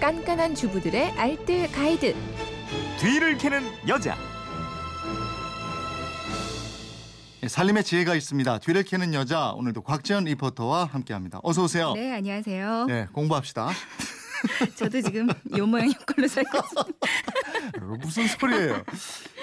깐깐한 주부들의 알뜰 가이드. 뒤를 캐는 여자. 예, 살림의 지혜가 있습니다. 뒤를 캐는 여자 오늘도 곽지연 리포터와 함께합니다. 어서 오세요. 네, 안녕하세요. 네, 공부합시다. 저도 지금 요 모양 요 꼴로 살고 있습니다. 무슨 소리예요?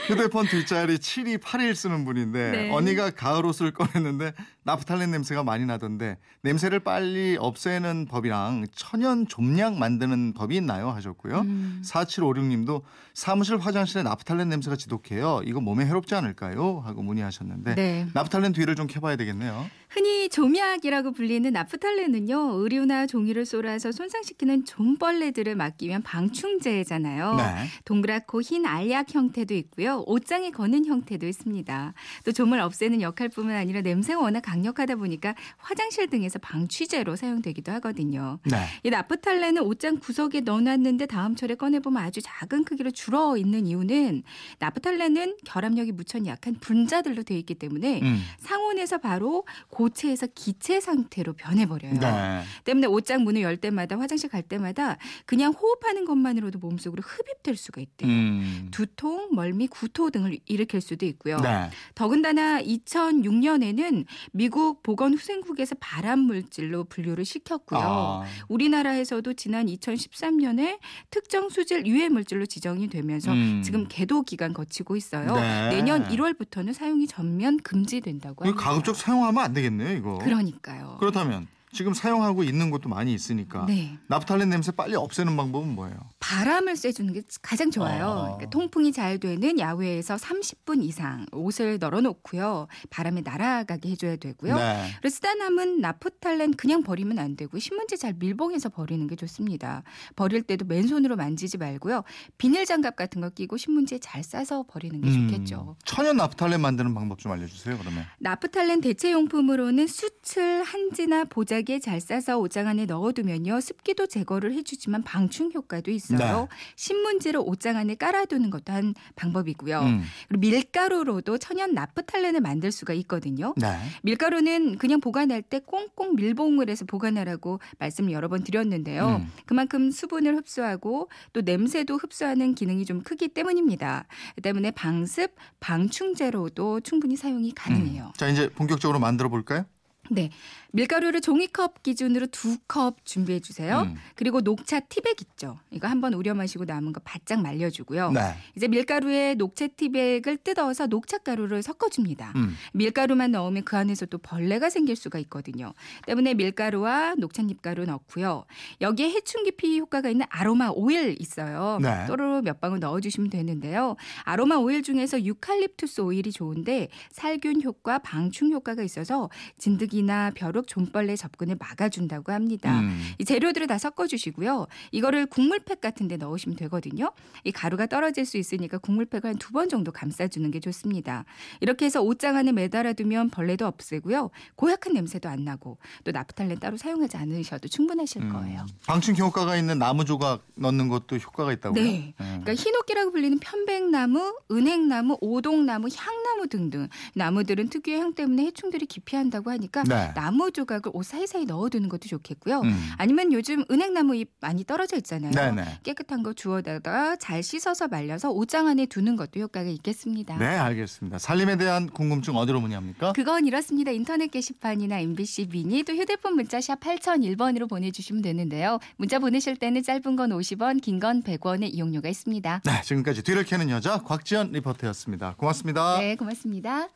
휴대폰 뒷자리 7281 쓰는 분인데 네. 언니가 가을 옷을 꺼냈는데 나프탈렌 냄새가 많이 나던데 냄새를 빨리 없애는 법이랑 천연 좀약 만드는 법이 있나요? 하셨고요. 음. 4756님도 사무실 화장실에 나프탈렌 냄새가 지독해요. 이거 몸에 해롭지 않을까요? 하고 문의하셨는데 네. 나프탈렌 뒤를 좀 캐봐야 되겠네요. 흔히 조미약이라고 불리는 나프탈렌은요, 의류나 종이를 쏟아서 손상시키는 좀벌레들을 맡기면 방충제잖아요. 네. 동그랗고 흰 알약 형태도 있고요. 옷장에 거는 형태도 있습니다. 또 좀을 없애는 역할뿐만 아니라 냄새가 워낙 강력하다 보니까 화장실 등에서 방취제로 사용되기도 하거든요. 네. 이 나프탈렌은 옷장 구석에 넣어놨는데 다음 철에 꺼내보면 아주 작은 크기로 줄어 있는 이유는 나프탈렌은 결합력이 무척 약한 분자들로 되어 있기 때문에 음. 상온에서 바로 고체에서 기체 상태로 변해버려요. 네. 때문에 옷장 문을 열 때마다 화장실 갈 때마다 그냥 호흡하는 것만으로도 몸속으로 흡입될 수가 있대요. 음. 두통, 멀미, 구토 등을 일으킬 수도 있고요. 네. 더군다나 2006년에는 미국 보건후생국에서 발암 물질로 분류를 시켰고요. 아. 우리나라에서도 지난 2013년에 특정 수질 유해 물질로 지정이 되면서 음. 지금 계도 기간 거치고 있어요. 네. 내년 1월부터는 사용이 전면 금지된다고 합니다. 가급적 사용하면 안 되겠네요, 이거. 그러니까요. 그렇다면 지금 사용하고 있는 곳도 많이 있으니까 네. 나프탈렌 냄새 빨리 없애는 방법은 뭐예요? 바람을 쐬주는 게 가장 좋아요. 아. 그러니까 통풍이 잘 되는 야외에서 30분 이상 옷을 널어놓고요. 바람에 날아가게 해줘야 되고요. 네. 그리고 쓰다 남은 나프탈렌 그냥 버리면 안 되고 신문지 잘 밀봉해서 버리는 게 좋습니다. 버릴 때도 맨손으로 만지지 말고요. 비닐 장갑 같은 거 끼고 신문지에 잘 싸서 버리는 게 음, 좋겠죠. 천연 나프탈렌 만드는 방법 좀 알려주세요. 그러면. 나프탈렌 대체 용품으로는 수칠, 한지나 보자기 에잘 싸서 옷장 안에 넣어두면요. 습기도 제거를 해주지만 방충 효과도 있어요. 네. 신문지를 옷장 안에 깔아두는 것도 한 방법이고요. 음. 그리고 밀가루로도 천연 나프탈렌을 만들 수가 있거든요. 네. 밀가루는 그냥 보관할 때 꽁꽁 밀봉을 해서 보관하라고 말씀을 여러 번 드렸는데요. 음. 그만큼 수분을 흡수하고 또 냄새도 흡수하는 기능이 좀 크기 때문입니다. 때문에 방습, 방충제로도 충분히 사용이 가능해요. 음. 자 이제 본격적으로 만들어 볼까요? 네. 밀가루를 종이컵 기준으로 두 컵 준비해 주세요. 음. 그리고 녹차 티백 있죠. 이거 한번 우려 마시고 남은 거 바짝 말려 주고요. 네. 이제 밀가루에 녹차 티백을 뜯어서 녹차 가루를 섞어 줍니다. 음. 밀가루만 넣으면 그 안에서 또 벌레가 생길 수가 있거든요. 때문에 밀가루와 녹차잎 가루 넣고요. 여기에 해충 기피 효과가 있는 아로마 오일 있어요. 네. 또르르 몇 방울 넣어 주시면 되는데요. 아로마 오일 중에서 유칼립투스 오일이 좋은데 살균 효과, 방충 효과가 있어서 진드기 나 벼룩, 좀벌레 접근을 막아준다고 합니다. 음. 이 재료들을 다 섞어주시고요. 이거를 국물팩 같은 데 넣으시면 되거든요. 이 가루가 떨어질 수 있으니까 국물팩을 한 두 번 정도 감싸주는 게 좋습니다. 이렇게 해서 옷장 안에 매달아두면 벌레도 없애고요. 고약한 냄새도 안 나고 또 나프탈렌 따로 사용하지 않으셔도 충분하실 음. 거예요. 방충 효과가 있는 나무 조각 넣는 것도 효과가 있다고요? 네. 음. 그러니까 흰옥기라고 불리는 편백나무, 은행나무, 오동나무, 향 나무 등등 나무들은 특유의 향 때문에 해충들이 기피한다고 하니까 네. 나무 조각을 옷 사이사이 넣어두는 것도 좋겠고요. 음. 아니면 요즘 은행나무 잎 많이 떨어져 있잖아요. 네네. 깨끗한 거 주워다가 잘 씻어서 말려서 옷장 안에 두는 것도 효과가 있겠습니다. 네, 알겠습니다. 살림에 대한 궁금증 어디로 문의합니까? 그건 이렇습니다. 인터넷 게시판이나 MBC 미니 또 휴대폰 문자 샵 8001번으로 보내주시면 되는데요. 문자 보내실 때는 짧은 건 50원, 긴 건 100원의 이용료가 있습니다. 네, 지금까지 뒤를 캐는 여자 곽지연 리포터였습니다. 고맙습니다. 네, 고맙습니다.